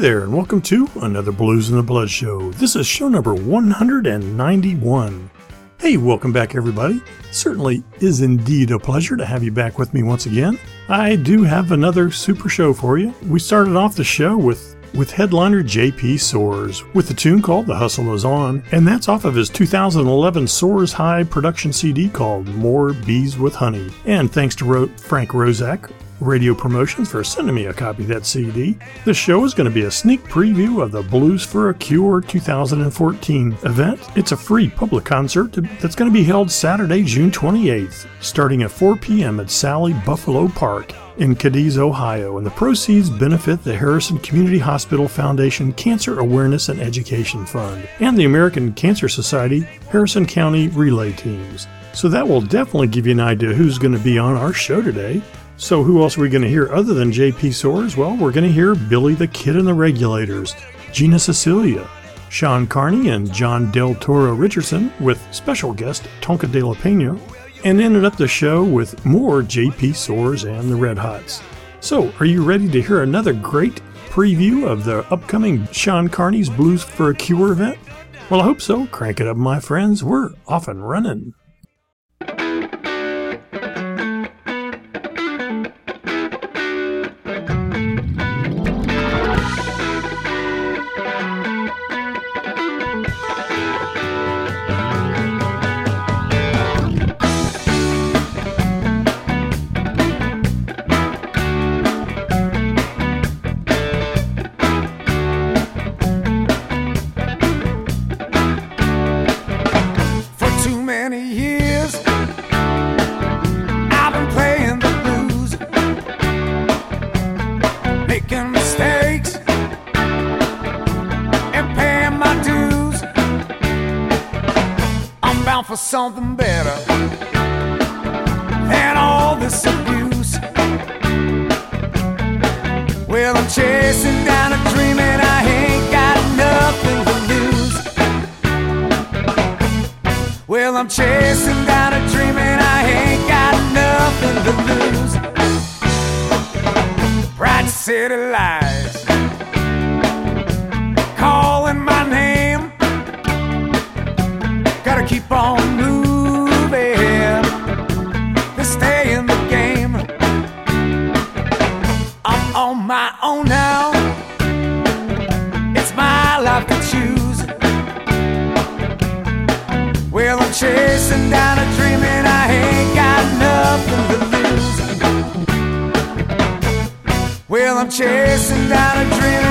There, and welcome to another Blues in the Blood show. This is show number 191. Hey, welcome back, everybody. Certainly is indeed a pleasure to have you back with me once again. I do have another super show for you. We started off the show with with headliner JP Soars with the tune called The Hustle Is On, and that's off of his 2011 Soars High production CD called More Bees with Honey. And thanks to Ro- Frank Roszak Radio Promotions for sending me a copy of that CD. This show is going to be a sneak preview of the Blues for a Cure 2014 event. It's a free public concert that's going to be held Saturday, June 28th, starting at 4 p.m. at Sally Buffalo Park in Cadiz, Ohio, and the proceeds benefit the Harrison Community Hospital Foundation Cancer Awareness and Education Fund and the American Cancer Society Harrison County Relay Teams. So that will definitely give you an idea who's going to be on our show today. So who else are we going to hear other than JP Soars? Well, we're going to hear Billy the Kid and the Regulators, Gina Sicilia, Sean Carney and Jonn Del Toro Richardson with special guest Tonky de la Pena, and ended up the show with more JP Soars and the Red Hots. So, are you ready to hear another great preview of the upcoming Sean Carney's Blues for a Cure event? Well, I hope so. Crank it up, my friends. We're off and running. Chasing down a dream and I ain't got nothing to lose. Well, I'm chasing down a dream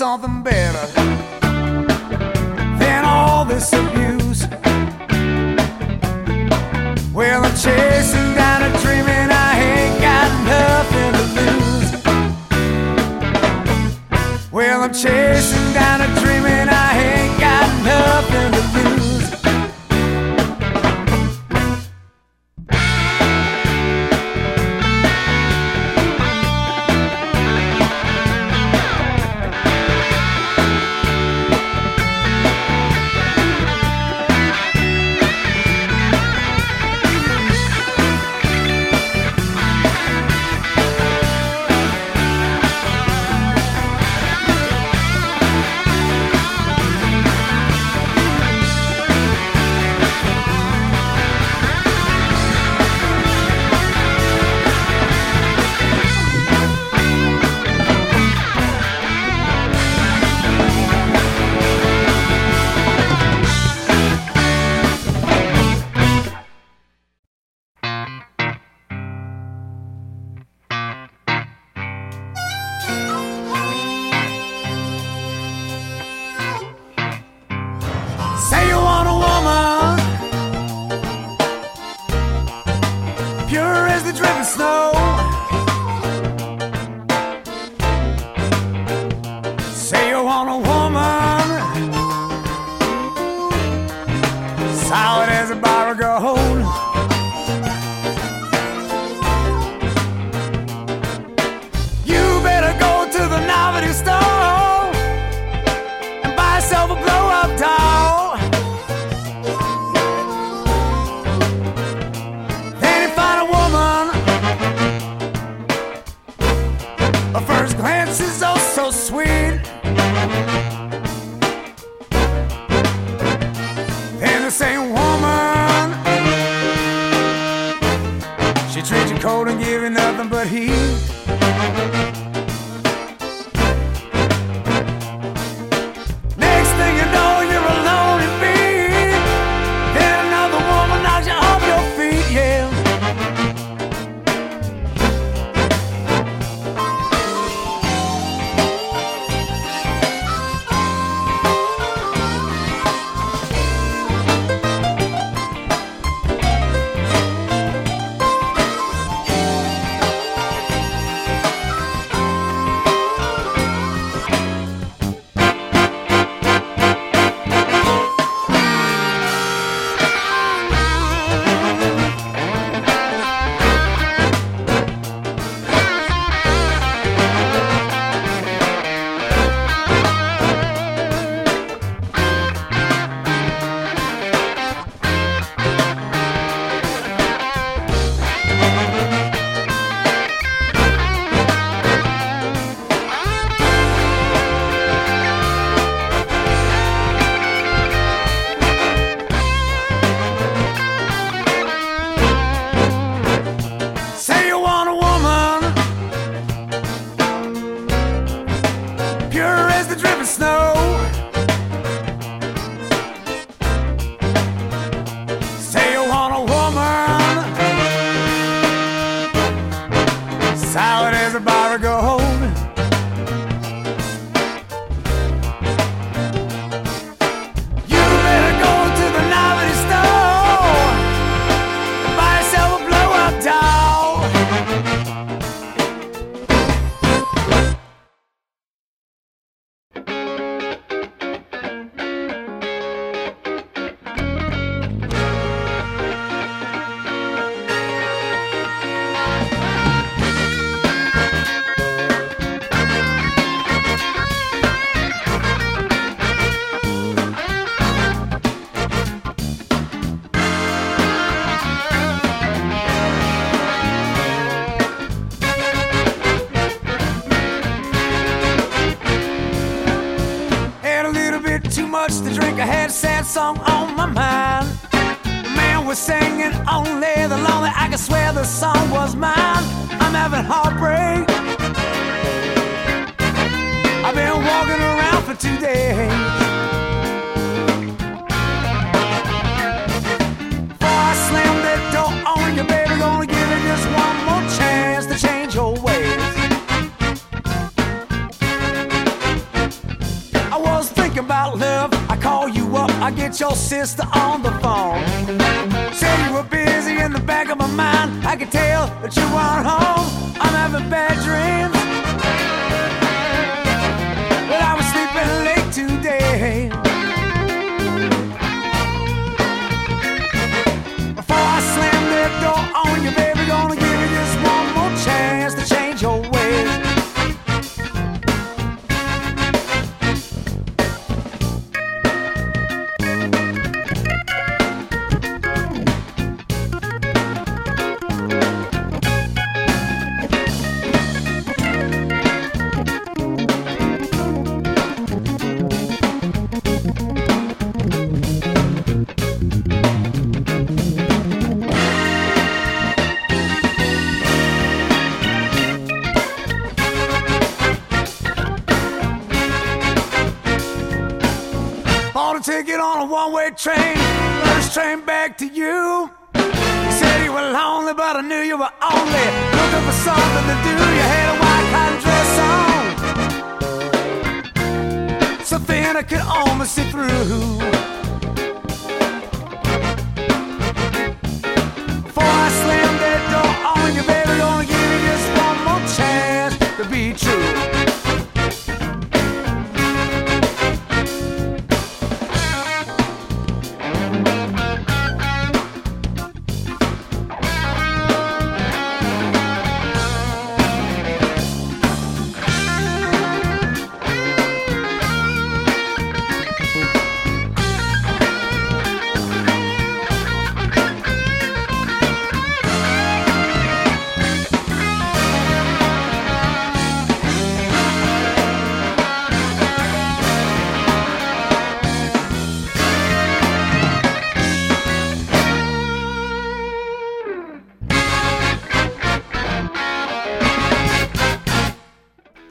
something better back to you. You said you were lonely, but I knew you were only looking for something to do. You had a white cotton dress on, so thin I could almost see through.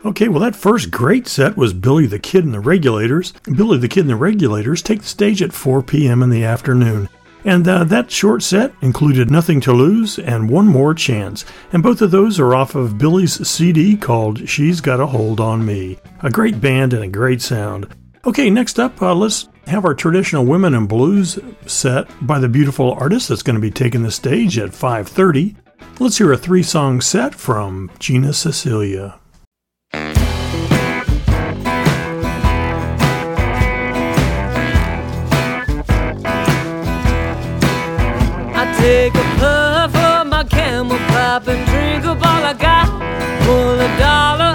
Okay, well, that first great set was Billy the Kid and the Regulators. Billy the Kid and the Regulators take the stage at 4 p.m. in the afternoon. And uh, that short set included Nothing to Lose and One More Chance. And both of those are off of Billy's CD called She's Got a Hold on Me. A great band and a great sound. Okay, next up, uh, let's have our traditional women in blues set by the beautiful artist that's going to be taking the stage at 5:30. Let's hear a three-song set from Gina Sicilia. Take a puff of my camel pop and drink up all I got. Pull a dollar.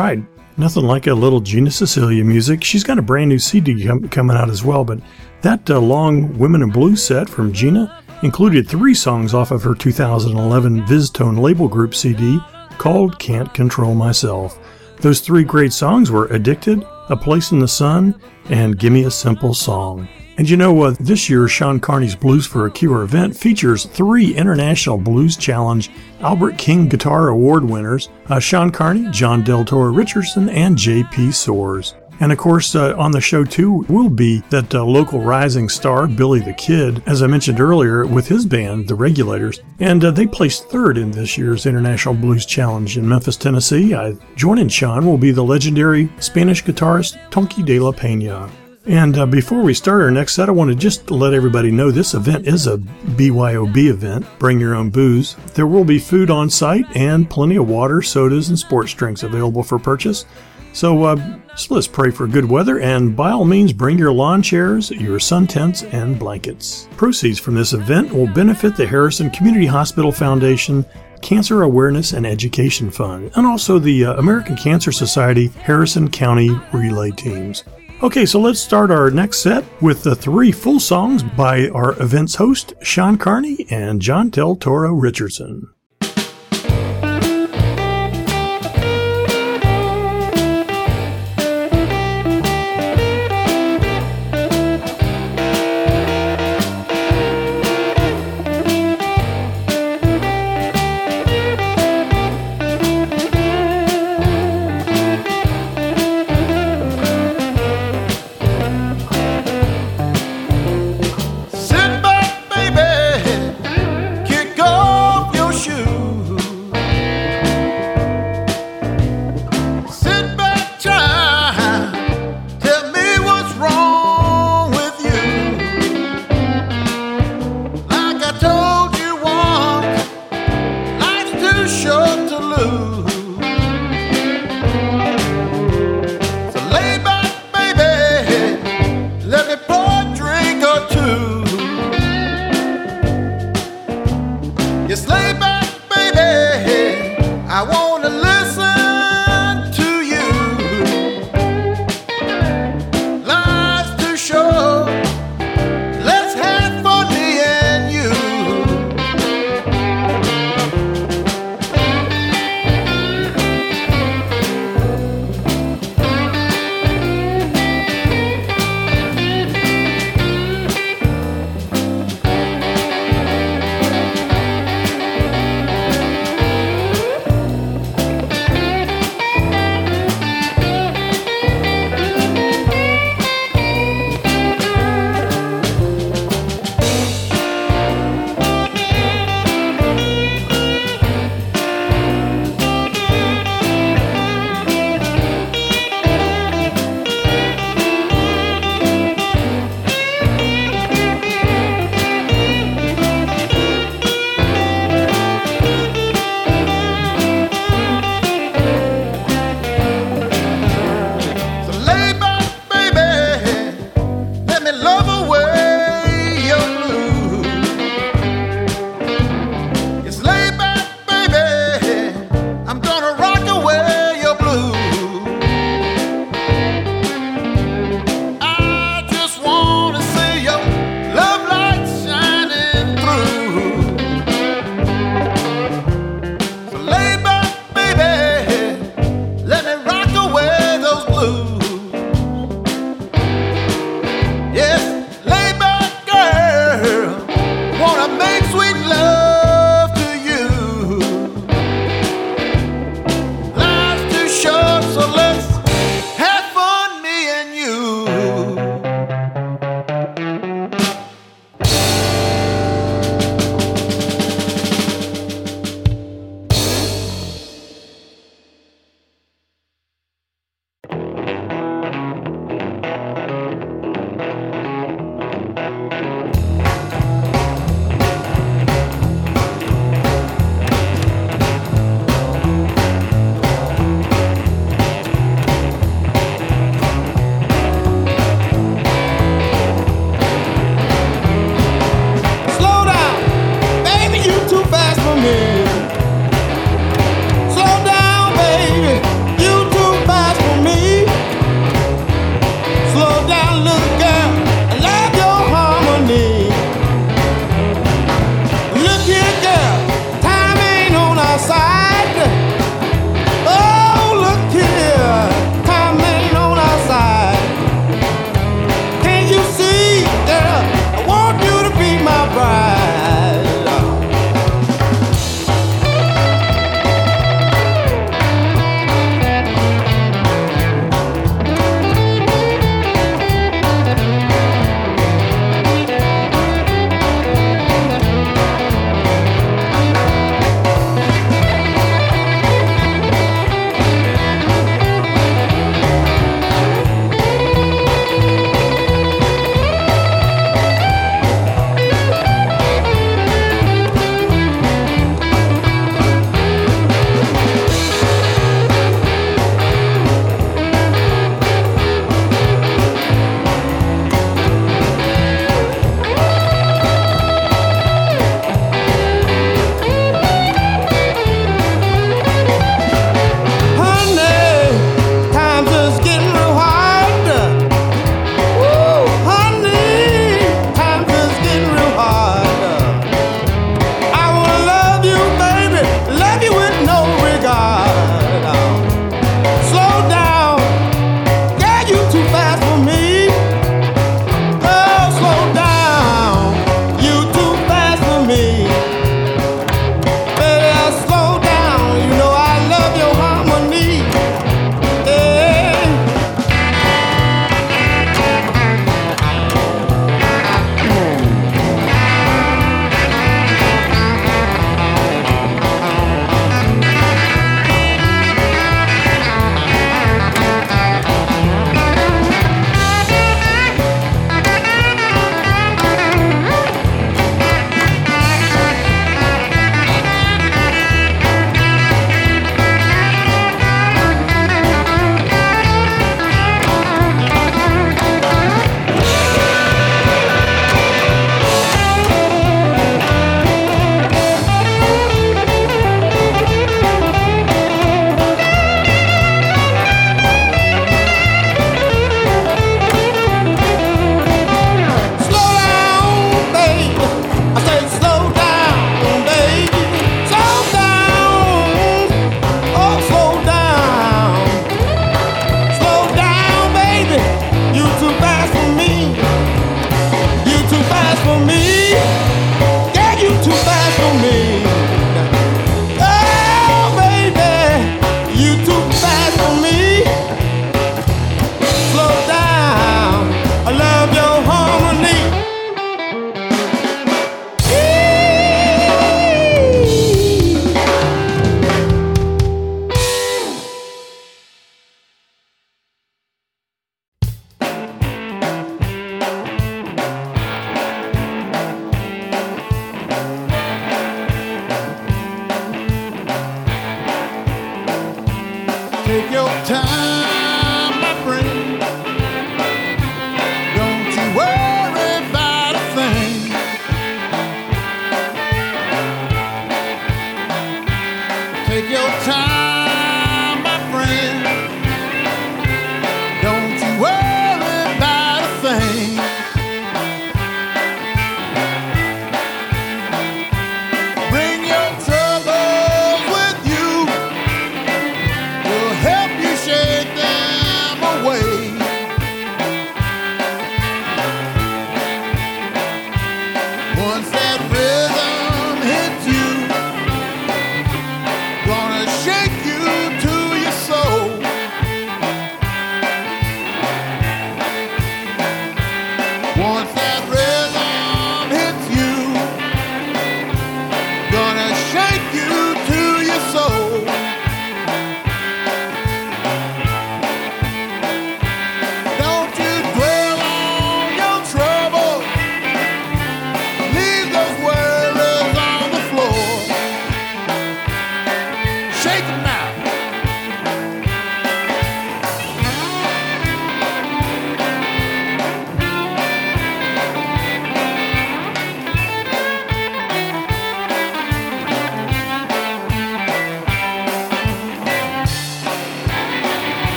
Right. Nothing like a little Gina Sicilia music. She's got a brand new CD com- coming out as well, but that uh, long Women in Blue set from Gina included three songs off of her 2011 VizzTone label group CD called Can't Control Myself. Those three great songs were Addicted, A Place in the Sun, and Gimme a Simple Song. And you know, uh, this year, Sean Carney's Blues for a Cure event features three International Blues Challenge Albert King Guitar Award winners uh, Sean Carney, Jonn Del Toro Richardson, and J.P. Soars. And of course, uh, on the show too will be that uh, local rising star, Billy the Kid, as I mentioned earlier, with his band, The Regulators. And uh, they placed third in this year's International Blues Challenge in Memphis, Tennessee. I, joining Sean will be the legendary Spanish guitarist Tonky de la Pena. And uh, before we start our next set, I want to just let everybody know this event is a BYOB event. Bring your own booze. There will be food on site and plenty of water, sodas, and sports drinks available for purchase. So, uh, so let's pray for good weather and by all means bring your lawn chairs, your sun tents, and blankets. Proceeds from this event will benefit the Harrison Community Hospital Foundation Cancer Awareness and Education Fund, and also the uh, American Cancer Society Harrison County Relay Teams. Okay, so let's start our next set with the three full songs by our event's host, Sean Carney and Jonn Del Toro Richardson.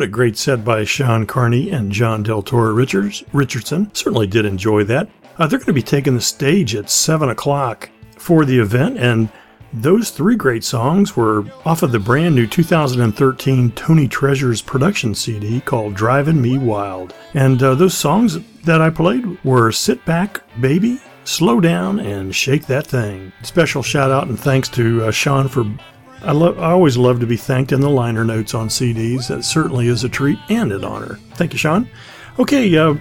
What a great set by Sean Carney and Jonn Del Toro Richards. Richardson certainly did enjoy that. Uh, they're going to be taking the stage at 7 o'clock for the event, and those three great songs were off of the brand new 2013 Tony Treasures production CD called Driving Me Wild. And uh, those songs that I played were Sit Back, Baby, Slow Down, and Shake That Thing. Special shout out and thanks to uh, Sean for I, lo- I always love to be thanked in the liner notes on CDs. That certainly is a treat and an honor. Thank you, Sean. Okay, uh,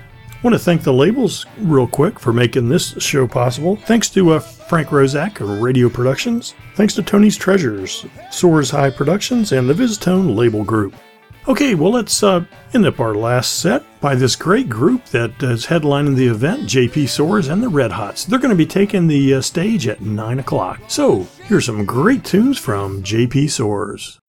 want to thank the labels real quick for making this show possible. Thanks to uh, Frank Roszak of Radio Productions. Thanks to Tony's Treasures, Soars High Productions, and the VizzTone Label Group. Okay, well, let's uh, end up our last set by this great group that is headlining the event, JP Soars and the Red Hots. They're going to be taking the uh, stage at 9 o'clock. So, here's some great tunes from JP Soars.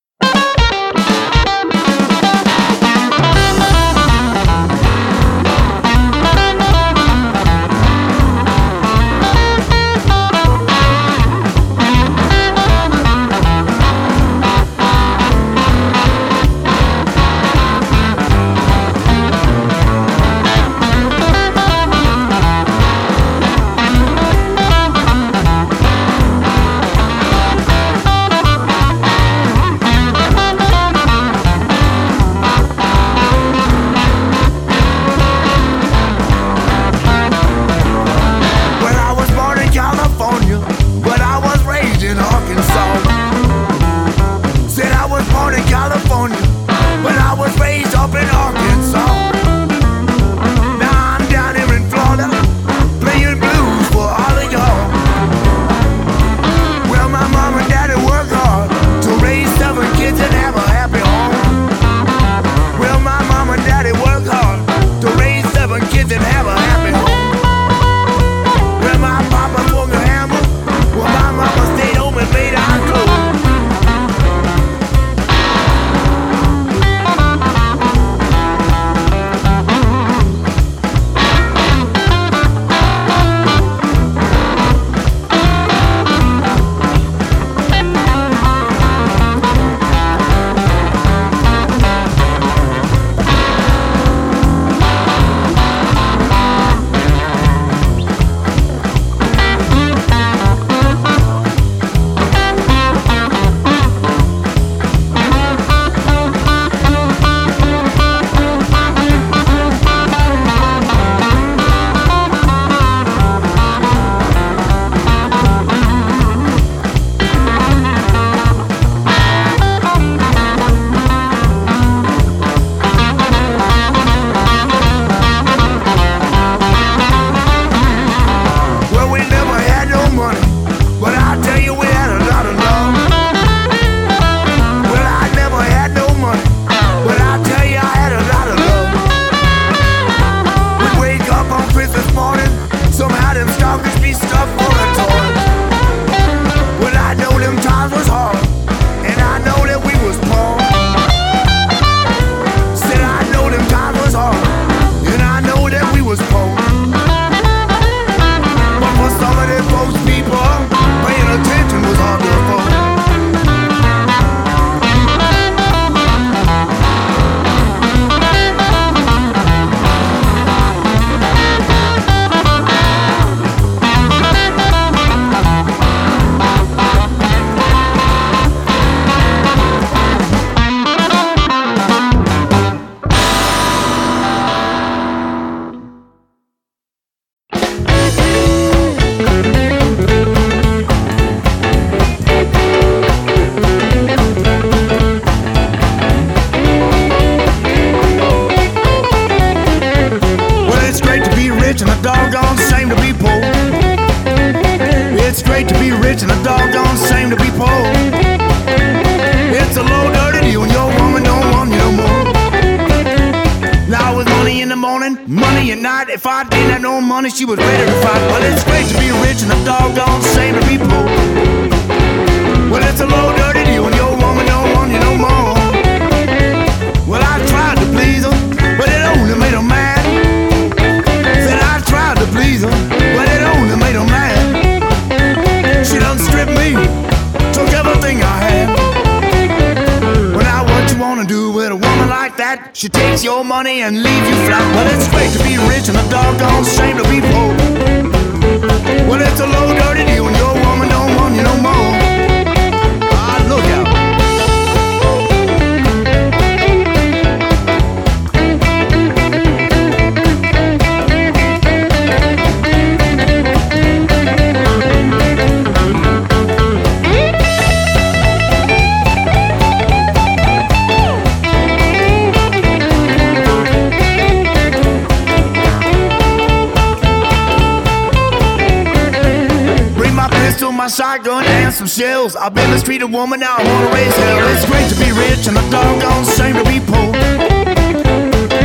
shotgun and some shells. I've been a street woman, now I wanna raise hell. It's great to be rich and a doggone shame to be poor.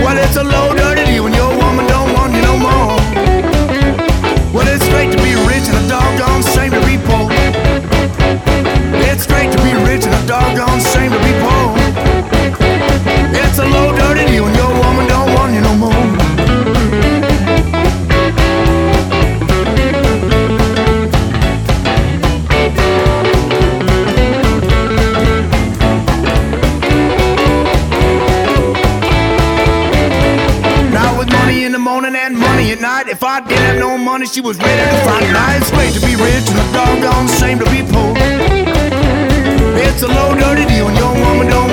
Well, it's a low dirty when your woman don't want you no more. Well, it's great to be rich and a doggone shame to be poor. It's great to be rich and a doggone morning she was ready to find nice way to be rich and a doggone shame to be poor. It's a low dirty deal and your woman don't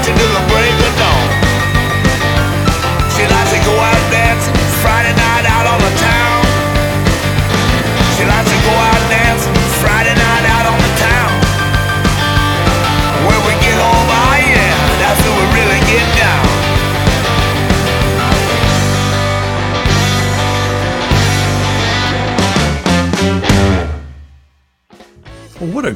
evening and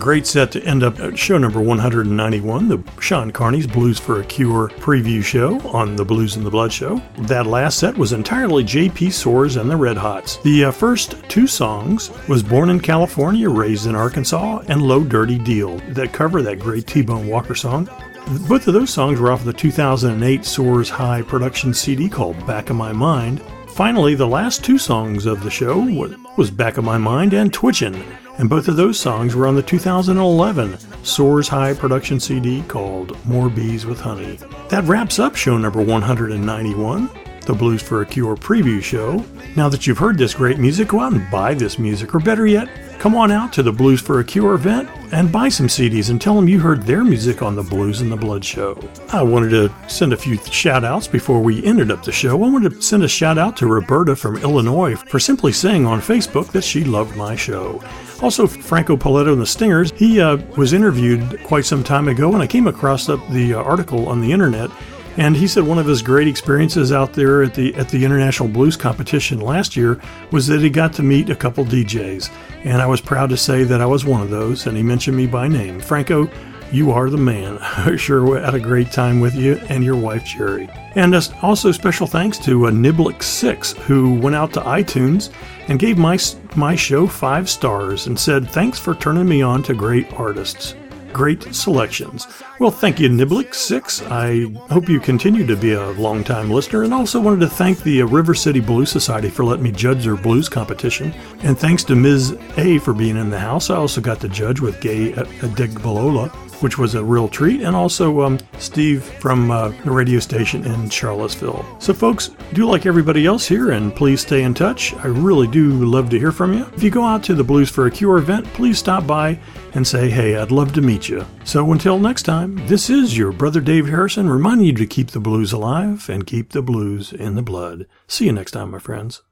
great set to end up at show number 191, the Sean Carney's Blues for a Cure preview show on the Blues and the Blood show. That last set was entirely JP Soars and the Red Hots. The uh, first two songs was Born in California, Raised in Arkansas, and Low Dirty Deal that cover that great T-Bone Walker song. Both of those songs were off of the 2008 Soars High production CD called Back of My Mind. Finally, the last two songs of the show was Back of My Mind and Twitchin', and both of those songs were on the 2011 Soars High production CD called More Bees with Honey. That wraps up show number 191, the Blues for a Cure preview show. Now that you've heard this great music, go out and buy this music, or better yet, come on out to the Blues for a Cure event and buy some CDs and tell them you heard their music on the Blues and the Blood show. I wanted to send a few shout outs before we ended up the show. I wanted to send a shout out to Roberta from Illinois for simply saying on Facebook that she loved my show. Also, Franco Paletta and the Stingers, he uh, was interviewed quite some time ago, and I came across up the uh, article on the internet. And he said one of his great experiences out there at the at the International Blues Competition last year was that he got to meet a couple DJs, and I was proud to say that I was one of those. And he mentioned me by name, Franco. You are the man. I sure had a great time with you and your wife Jerry. And also special thanks to uh, Niblick6 who went out to iTunes and gave my my show five stars and said thanks for turning me on to great artists. Great selections. Well, thank you, Niblick6. I hope you continue to be a longtime listener, and also wanted to thank the uh, River City Blues Society for letting me judge their blues competition. And thanks to Ms. A for being in the house. I also got to judge with Gaye Adegbalola which was a real treat, and also um, Steve from uh, the radio station in Charlottesville. So, folks, do like everybody else here, and please stay in touch. I really do love to hear from you. If you go out to the Blues for a Cure event, please stop by and say, hey, I'd love to meet you. So, until next time, this is your brother Dave Harrison reminding you to keep the blues alive and keep the blues in the blood. See you next time, my friends.